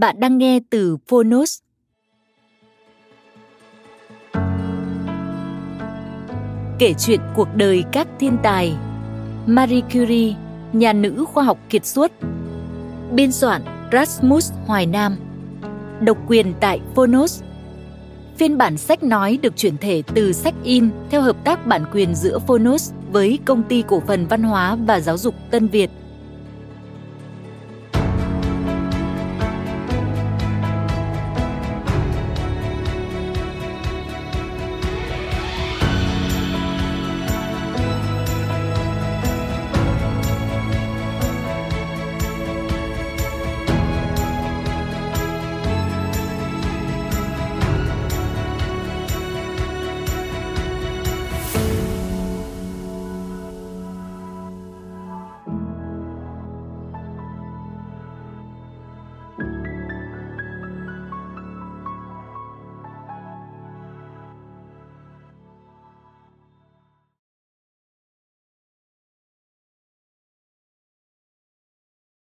Bạn đang nghe từ Phonos. Kể chuyện cuộc đời các thiên tài. Marie Curie, nhà nữ khoa học kiệt xuất. Biên soạn Rasmus Hoài Nam. Độc quyền tại Phonos. Phiên bản sách nói được chuyển thể từ sách in theo hợp tác bản quyền giữa Phonos với Công ty Cổ phần Văn hóa và Giáo dục Tân Việt –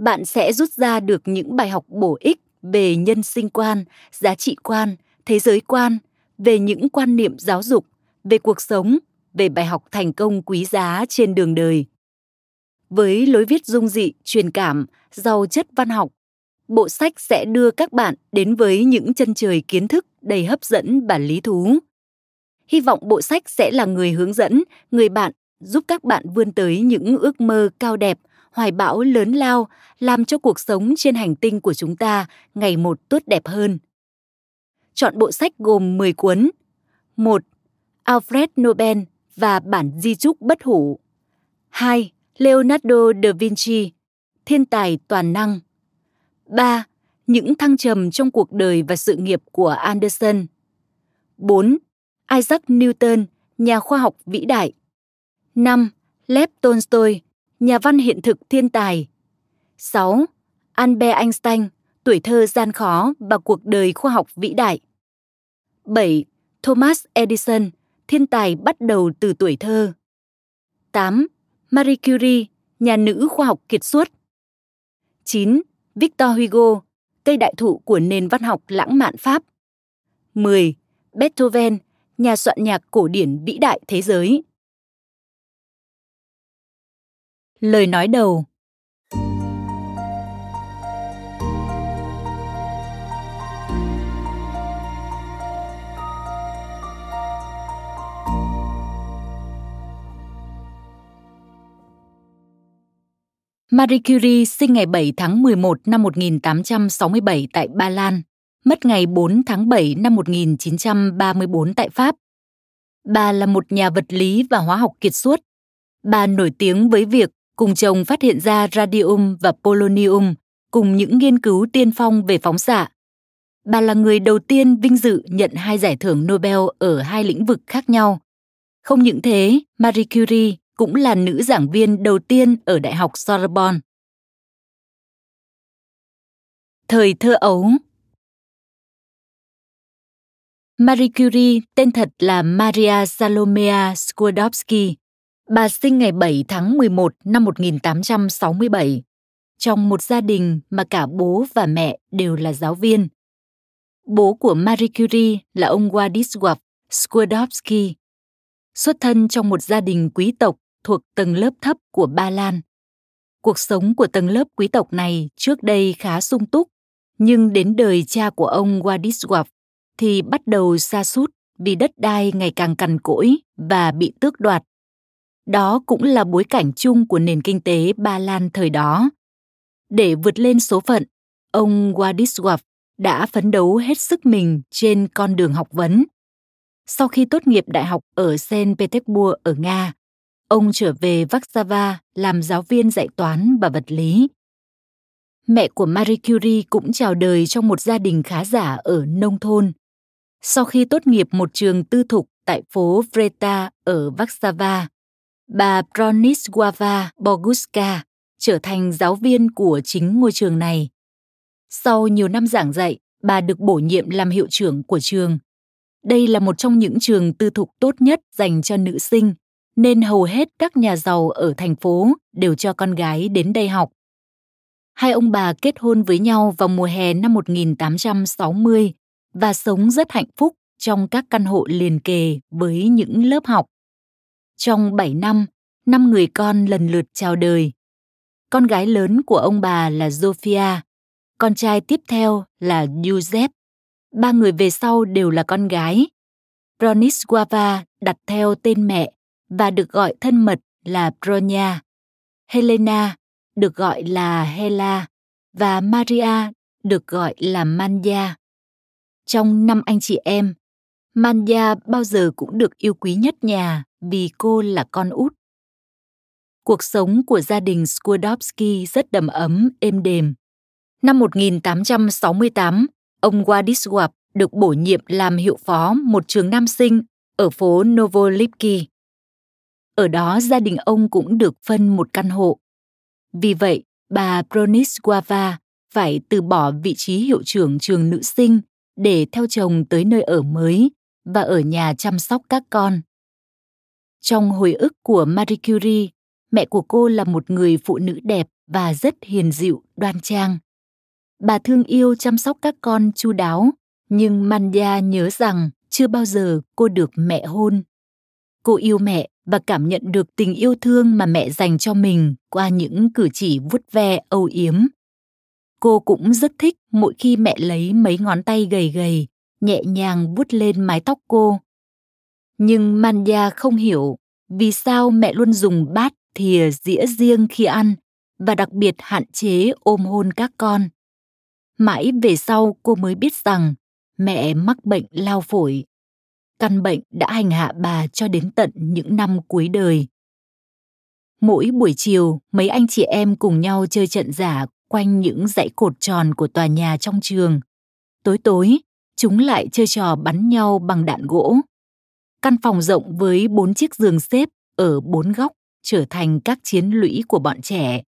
bạn sẽ rút ra được những bài học bổ ích về nhân sinh quan, giá trị quan, thế giới quan, về những quan niệm giáo dục, về cuộc sống, về bài học thành công quý giá trên đường đời. Với lối viết dung dị, truyền cảm, giàu chất văn học, bộ sách sẽ đưa các bạn đến với những chân trời kiến thức đầy hấp dẫn và lý thú. Hy vọng bộ sách sẽ là người hướng dẫn, người bạn giúp các bạn vươn tới những ước mơ cao đẹp hoài bão lớn lao làm cho cuộc sống trên hành tinh của chúng ta ngày một tốt đẹp hơn. Chọn bộ sách gồm 10 cuốn. 1. Alfred Nobel và bản di trúc bất hủ. 2. Leonardo da Vinci, thiên tài toàn năng. 3. Những thăng trầm trong cuộc đời và sự nghiệp của Anderson. 4. Isaac Newton, nhà khoa học vĩ đại. 5. Lev Tolstoy, nhà văn hiện thực thiên tài. 6. Albert Einstein, tuổi thơ gian khó và cuộc đời khoa học vĩ đại. 7. Thomas Edison, thiên tài bắt đầu từ tuổi thơ. 8. Marie Curie, nhà nữ khoa học kiệt xuất. 9. Victor Hugo, cây đại thụ của nền văn học lãng mạn Pháp. 10. Beethoven, nhà soạn nhạc cổ điển vĩ đại thế giới. Lời nói đầu Marie Curie sinh ngày 7 tháng 11 năm 1867 tại Ba Lan, mất ngày 4 tháng 7 năm 1934 tại Pháp. Bà là một nhà vật lý và hóa học kiệt xuất. Bà nổi tiếng với việc cùng chồng phát hiện ra radium và polonium cùng những nghiên cứu tiên phong về phóng xạ. Bà là người đầu tiên vinh dự nhận hai giải thưởng Nobel ở hai lĩnh vực khác nhau. Không những thế, Marie Curie cũng là nữ giảng viên đầu tiên ở Đại học Sorbonne. Thời thơ ấu Marie Curie tên thật là Maria Salomea Skłodowski. Bà sinh ngày 7 tháng 11 năm 1867 trong một gia đình mà cả bố và mẹ đều là giáo viên. Bố của Marie Curie là ông Władysław Skłodowski, xuất thân trong một gia đình quý tộc thuộc tầng lớp thấp của Ba Lan. Cuộc sống của tầng lớp quý tộc này trước đây khá sung túc, nhưng đến đời cha của ông Władysław thì bắt đầu sa sút vì đất đai ngày càng cằn cỗi và bị tước đoạt. Đó cũng là bối cảnh chung của nền kinh tế Ba Lan thời đó. Để vượt lên số phận, ông Władysław đã phấn đấu hết sức mình trên con đường học vấn. Sau khi tốt nghiệp đại học ở Saint Petersburg ở Nga, ông trở về Warsaw làm giáo viên dạy toán và vật lý. Mẹ của Marie Curie cũng chào đời trong một gia đình khá giả ở nông thôn. Sau khi tốt nghiệp một trường tư thục tại phố Vreta ở Warsaw, bà Bronisława Boguska trở thành giáo viên của chính ngôi trường này. Sau nhiều năm giảng dạy, bà được bổ nhiệm làm hiệu trưởng của trường. Đây là một trong những trường tư thục tốt nhất dành cho nữ sinh, nên hầu hết các nhà giàu ở thành phố đều cho con gái đến đây học. Hai ông bà kết hôn với nhau vào mùa hè năm 1860 và sống rất hạnh phúc trong các căn hộ liền kề với những lớp học. Trong 7 năm, năm người con lần lượt chào đời. Con gái lớn của ông bà là Zofia, con trai tiếp theo là Joseph. Ba người về sau đều là con gái. Bronisława đặt theo tên mẹ và được gọi thân mật là Bronya. Helena được gọi là Hela và Maria được gọi là Manja. Trong năm anh chị em, Manja bao giờ cũng được yêu quý nhất nhà vì cô là con út. Cuộc sống của gia đình Skłodowski rất đầm ấm, êm đềm. Năm 1868, ông Władysław được bổ nhiệm làm hiệu phó một trường nam sinh ở phố Novolipki. Ở đó gia đình ông cũng được phân một căn hộ. Vì vậy, bà Bronisława phải từ bỏ vị trí hiệu trưởng trường nữ sinh để theo chồng tới nơi ở mới và ở nhà chăm sóc các con. Trong hồi ức của Marie Curie, mẹ của cô là một người phụ nữ đẹp và rất hiền dịu, đoan trang. Bà thương yêu chăm sóc các con chu đáo, nhưng Manya nhớ rằng chưa bao giờ cô được mẹ hôn. Cô yêu mẹ và cảm nhận được tình yêu thương mà mẹ dành cho mình qua những cử chỉ vuốt ve âu yếm. Cô cũng rất thích mỗi khi mẹ lấy mấy ngón tay gầy gầy, nhẹ nhàng vuốt lên mái tóc cô. Nhưng Manja không hiểu vì sao mẹ luôn dùng bát thìa dĩa riêng khi ăn và đặc biệt hạn chế ôm hôn các con. Mãi về sau cô mới biết rằng mẹ mắc bệnh lao phổi. Căn bệnh đã hành hạ bà cho đến tận những năm cuối đời. Mỗi buổi chiều, mấy anh chị em cùng nhau chơi trận giả quanh những dãy cột tròn của tòa nhà trong trường. Tối tối, chúng lại chơi trò bắn nhau bằng đạn gỗ. Căn phòng rộng với bốn chiếc giường xếp ở bốn góc trở thành các chiến lũy của bọn trẻ.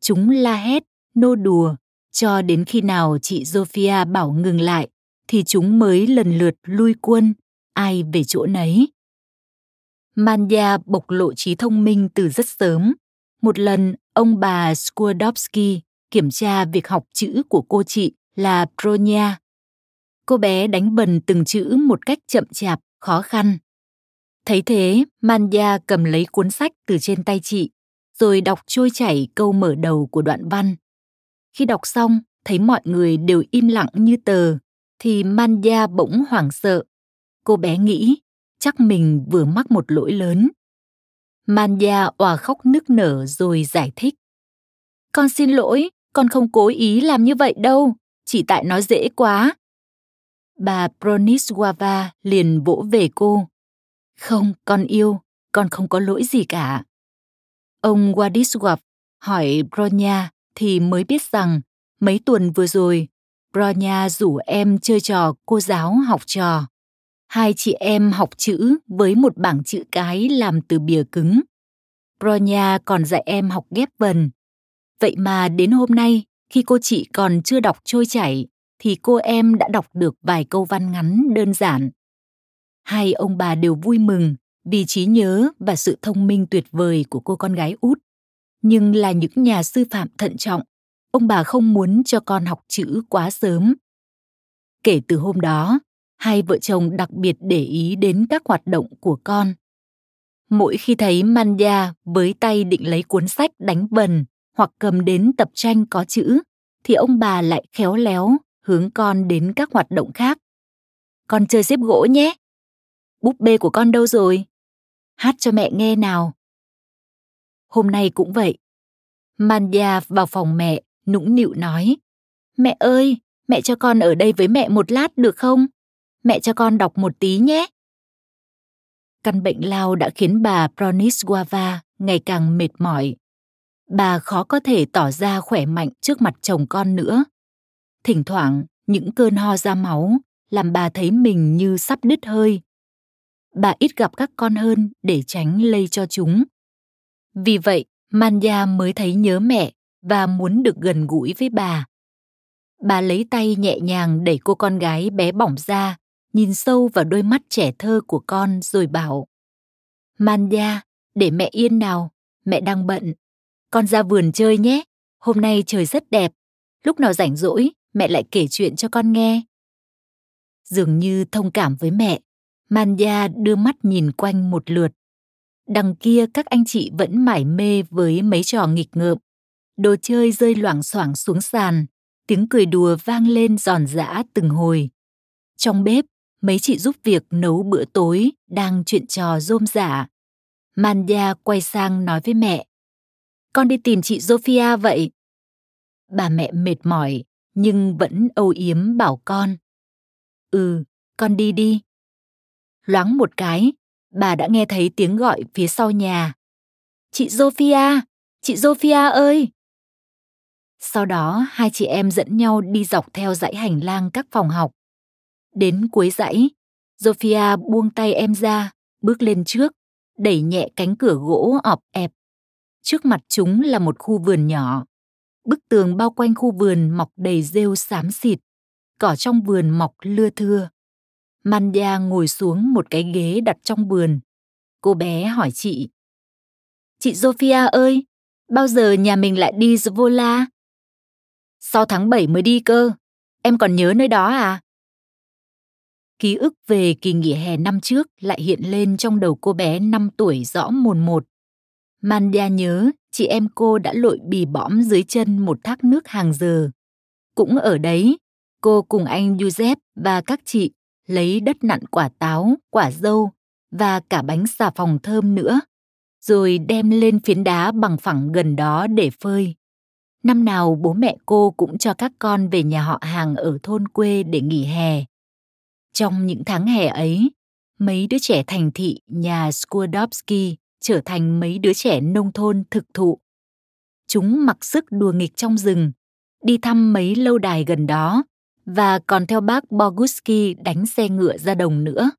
Chúng la hét, nô đùa, cho đến khi nào chị Sophia bảo ngừng lại thì chúng mới lần lượt lui quân, ai về chỗ nấy. Manya bộc lộ trí thông minh từ rất sớm. Một lần, ông bà Skłodowski kiểm tra việc học chữ của cô chị là Pronya. Cô bé đánh bần từng chữ một cách chậm chạp, khó khăn. Thấy thế, Manja cầm lấy cuốn sách từ trên tay chị, rồi đọc trôi chảy câu mở đầu của đoạn văn. Khi đọc xong, thấy mọi người đều im lặng như tờ, thì Manja bỗng hoảng sợ. Cô bé nghĩ, chắc mình vừa mắc một lỗi lớn. Manja òa khóc nức nở rồi giải thích. Con xin lỗi, con không cố ý làm như vậy đâu, chỉ tại nó dễ quá. Bà Broniswava liền vỗ về cô. Không, con yêu, con không có lỗi gì cả. Ông Władysław hỏi Bronya thì mới biết rằng mấy tuần vừa rồi, Bronya rủ em chơi trò cô giáo học trò. Hai chị em học chữ với một bảng chữ cái làm từ bìa cứng. Bronya còn dạy em học ghép vần. Vậy mà đến hôm nay, khi cô chị còn chưa đọc trôi chảy, thì cô em đã đọc được vài câu văn ngắn đơn giản. Hai ông bà đều vui mừng vì trí nhớ và sự thông minh tuyệt vời của cô con gái út. Nhưng là những nhà sư phạm thận trọng, ông bà không muốn cho con học chữ quá sớm. Kể từ hôm đó, hai vợ chồng đặc biệt để ý đến các hoạt động của con. Mỗi khi thấy Manja với tay định lấy cuốn sách đánh vần hoặc cầm đến tập tranh có chữ, thì ông bà lại khéo léo hướng con đến các hoạt động khác. Con chơi xếp gỗ nhé. Búp bê của con đâu rồi? Hát cho mẹ nghe nào. Hôm nay cũng vậy. manya vào phòng mẹ, nũng nịu nói. Mẹ ơi, mẹ cho con ở đây với mẹ một lát được không? Mẹ cho con đọc một tí nhé. Căn bệnh lao đã khiến bà Broniswava ngày càng mệt mỏi. Bà khó có thể tỏ ra khỏe mạnh trước mặt chồng con nữa. Thỉnh thoảng, những cơn ho ra máu làm bà thấy mình như sắp đứt hơi. Bà ít gặp các con hơn để tránh lây cho chúng. Vì vậy, Manya mới thấy nhớ mẹ và muốn được gần gũi với bà. Bà lấy tay nhẹ nhàng đẩy cô con gái bé bỏng ra, nhìn sâu vào đôi mắt trẻ thơ của con rồi bảo Manya, để mẹ yên nào, mẹ đang bận. Con ra vườn chơi nhé, hôm nay trời rất đẹp. Lúc nào rảnh rỗi, mẹ lại kể chuyện cho con nghe. Dường như thông cảm với mẹ, Manya đưa mắt nhìn quanh một lượt. Đằng kia các anh chị vẫn mải mê với mấy trò nghịch ngợm. Đồ chơi rơi loảng xoảng xuống sàn, tiếng cười đùa vang lên giòn giã từng hồi. Trong bếp, mấy chị giúp việc nấu bữa tối đang chuyện trò rôm rả. Manya quay sang nói với mẹ. Con đi tìm chị Sophia vậy. Bà mẹ mệt mỏi, nhưng vẫn âu yếm bảo con. Ừ, con đi đi. Loáng một cái, bà đã nghe thấy tiếng gọi phía sau nhà. Chị Zofia, chị Zofia ơi! Sau đó hai chị em dẫn nhau đi dọc theo dãy hành lang các phòng học. Đến cuối dãy, Zofia buông tay em ra, bước lên trước, đẩy nhẹ cánh cửa gỗ ọp ẹp. Trước mặt chúng là một khu vườn nhỏ. Bức tường bao quanh khu vườn mọc đầy rêu xám xịt, cỏ trong vườn mọc lưa thưa. Manja ngồi xuống một cái ghế đặt trong vườn. Cô bé hỏi chị. Chị Sophia ơi, bao giờ nhà mình lại đi Zvola? Sau tháng 7 mới đi cơ, em còn nhớ nơi đó à? Ký ức về kỳ nghỉ hè năm trước lại hiện lên trong đầu cô bé 5 tuổi rõ mồn một. Mandia nhớ chị em cô đã lội bì bõm dưới chân một thác nước hàng giờ. Cũng ở đấy, cô cùng anh Giuseppe và các chị lấy đất nặn quả táo, quả dâu và cả bánh xà phòng thơm nữa, rồi đem lên phiến đá bằng phẳng gần đó để phơi. Năm nào bố mẹ cô cũng cho các con về nhà họ hàng ở thôn quê để nghỉ hè. Trong những tháng hè ấy, mấy đứa trẻ thành thị nhà Skłodowski trở thành mấy đứa trẻ nông thôn thực thụ. Chúng mặc sức đùa nghịch trong rừng, đi thăm mấy lâu đài gần đó và còn theo bác Boguski đánh xe ngựa ra đồng nữa.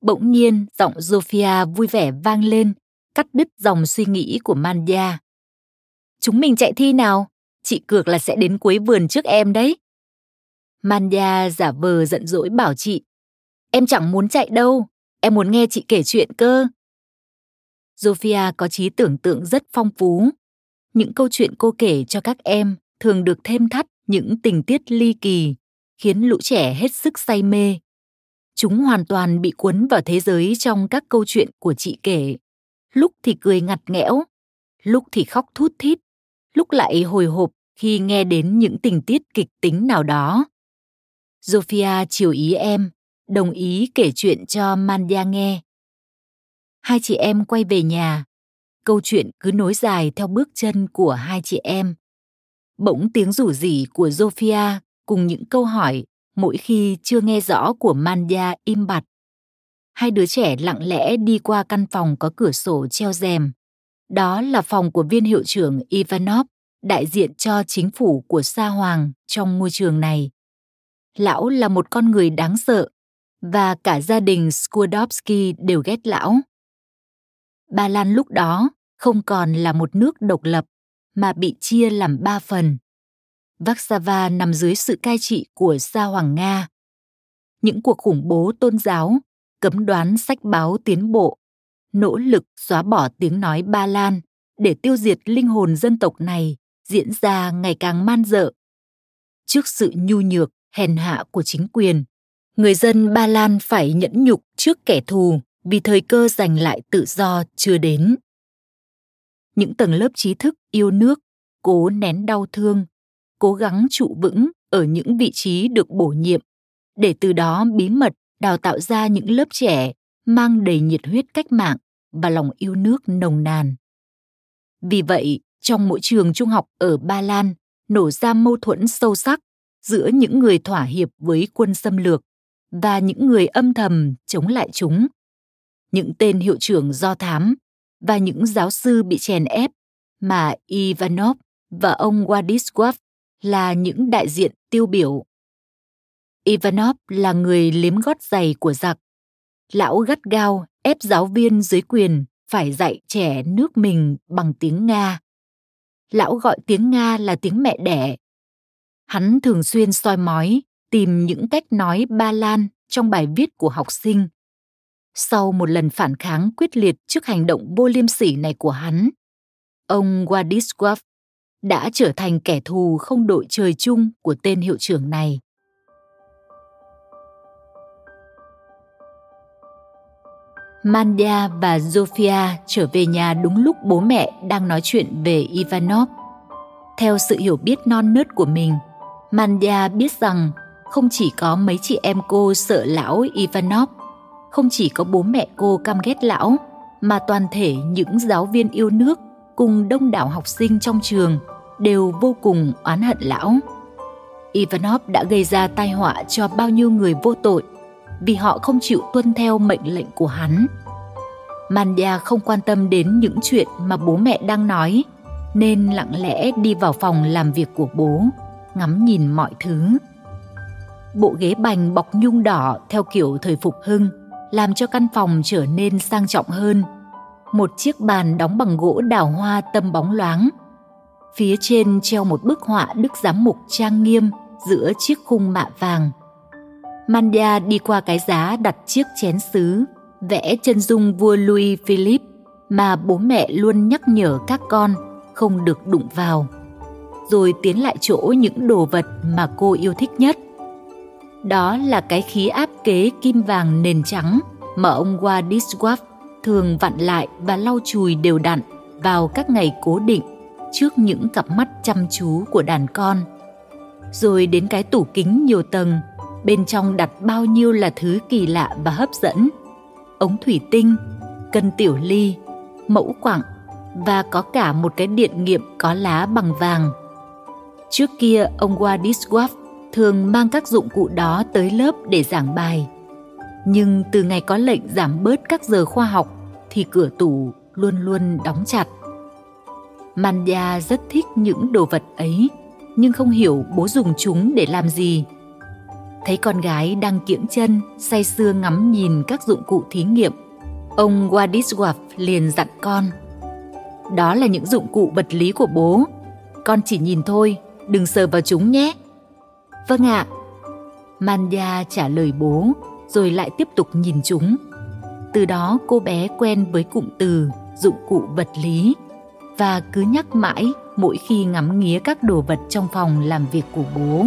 Bỗng nhiên, giọng Zofia vui vẻ vang lên, cắt đứt dòng suy nghĩ của Manja. Chúng mình chạy thi nào? Chị cược là sẽ đến cuối vườn trước em đấy. Manja giả vờ giận dỗi bảo chị. Em chẳng muốn chạy đâu, em muốn nghe chị kể chuyện cơ. Sophia có trí tưởng tượng rất phong phú. Những câu chuyện cô kể cho các em thường được thêm thắt những tình tiết ly kỳ, khiến lũ trẻ hết sức say mê. Chúng hoàn toàn bị cuốn vào thế giới trong các câu chuyện của chị kể. Lúc thì cười ngặt nghẽo, lúc thì khóc thút thít, lúc lại hồi hộp khi nghe đến những tình tiết kịch tính nào đó. Sophia chiều ý em, đồng ý kể chuyện cho Mandya nghe. Hai chị em quay về nhà. câu chuyện cứ nối dài theo bước chân của hai chị em. Bỗng tiếng rủ rỉ của zofia cùng những câu hỏi mỗi khi chưa nghe rõ của Manja im bặt. Hai đứa trẻ lặng lẽ đi qua căn phòng có cửa sổ treo rèm. Đó là phòng của viên hiệu trưởng Ivanov, đại diện cho chính phủ của Sa Hoàng trong ngôi trường này. Lão là một con người đáng sợ và cả gia đình Skłodowski đều ghét lão. Ba Lan lúc đó không còn là một nước độc lập mà bị chia làm ba phần. Varsava nằm dưới sự cai trị của Sa Hoàng Nga. Những cuộc khủng bố tôn giáo, cấm đoán sách báo tiến bộ, nỗ lực xóa bỏ tiếng nói Ba Lan để tiêu diệt linh hồn dân tộc này diễn ra ngày càng man dợ. Trước sự nhu nhược, hèn hạ của chính quyền, người dân Ba Lan phải nhẫn nhục trước kẻ thù vì thời cơ giành lại tự do chưa đến. Những tầng lớp trí thức yêu nước, cố nén đau thương, cố gắng trụ vững ở những vị trí được bổ nhiệm, để từ đó bí mật đào tạo ra những lớp trẻ mang đầy nhiệt huyết cách mạng và lòng yêu nước nồng nàn. Vì vậy, trong mỗi trường trung học ở Ba Lan nổ ra mâu thuẫn sâu sắc giữa những người thỏa hiệp với quân xâm lược và những người âm thầm chống lại chúng. Những tên hiệu trưởng do thám và những giáo sư bị chèn ép mà Ivanov và ông Władysław là những đại diện tiêu biểu. Ivanov là người liếm gót giày của giặc. Lão gắt gao ép giáo viên dưới quyền phải dạy trẻ nước mình bằng tiếng Nga. Lão gọi tiếng Nga là tiếng mẹ đẻ. Hắn thường xuyên soi mói, tìm những cách nói Ba Lan trong bài viết của học sinh. Sau một lần phản kháng quyết liệt trước hành động vô liêm sỉ này của hắn, ông Władysław đã trở thành kẻ thù không đội trời chung của tên hiệu trưởng này. Manda và Zofia trở về nhà đúng lúc bố mẹ đang nói chuyện về Ivanov. Theo sự hiểu biết non nớt của mình, Manda biết rằng không chỉ có mấy chị em cô sợ lão Ivanov, không chỉ có bố mẹ cô căm ghét lão, mà toàn thể những giáo viên yêu nước cùng đông đảo học sinh trong trường đều vô cùng oán hận lão. Ivanov đã gây ra tai họa cho bao nhiêu người vô tội vì họ không chịu tuân theo mệnh lệnh của hắn. Mandia không quan tâm đến những chuyện mà bố mẹ đang nói, nên lặng lẽ đi vào phòng làm việc của bố, ngắm nhìn mọi thứ. Bộ ghế bành bọc nhung đỏ theo kiểu thời phục hưng làm cho căn phòng trở nên sang trọng hơn. Một chiếc bàn đóng bằng gỗ đào hoa tâm bóng loáng. Phía trên treo một bức họa Đức Giám Mục trang nghiêm giữa chiếc khung mạ vàng – Mandia đi qua cái giá đặt chiếc chén sứ, vẽ chân dung vua Louis Philippe mà bố mẹ luôn nhắc nhở các con không được đụng vào. Rồi tiến lại chỗ những đồ vật mà cô yêu thích nhất. Đó là cái khí áp kế kim vàng nền trắng mà ông Władysław thường vặn lại và lau chùi đều đặn vào các ngày cố định trước những cặp mắt chăm chú của đàn con. Rồi đến cái tủ kính nhiều tầng, bên trong đặt bao nhiêu là thứ kỳ lạ và hấp dẫn ống thủy tinh, cân tiểu ly, mẫu quặng và có cả một cái điện nghiệm có lá bằng vàng trước kia, ông Władysław thường mang các dụng cụ đó tới lớp để giảng bài. Nhưng từ ngày có lệnh giảm bớt các giờ khoa học thì cửa tủ luôn luôn đóng chặt. Manja rất thích những đồ vật ấy, nhưng không hiểu bố dùng chúng để làm gì. Thấy con gái đang kiễng chân, say sưa ngắm nhìn các dụng cụ thí nghiệm, ông Wadiswaf liền dặn con, đó là những dụng cụ vật lý của bố. Con chỉ nhìn thôi, đừng sờ vào chúng nhé vâng ạ. Manja trả lời bố, rồi lại tiếp tục nhìn chúng. Từ đó cô bé quen với cụm từ, dụng cụ vật lý, và cứ nhắc mãi mỗi khi ngắm nghía các đồ vật trong phòng làm việc của bố.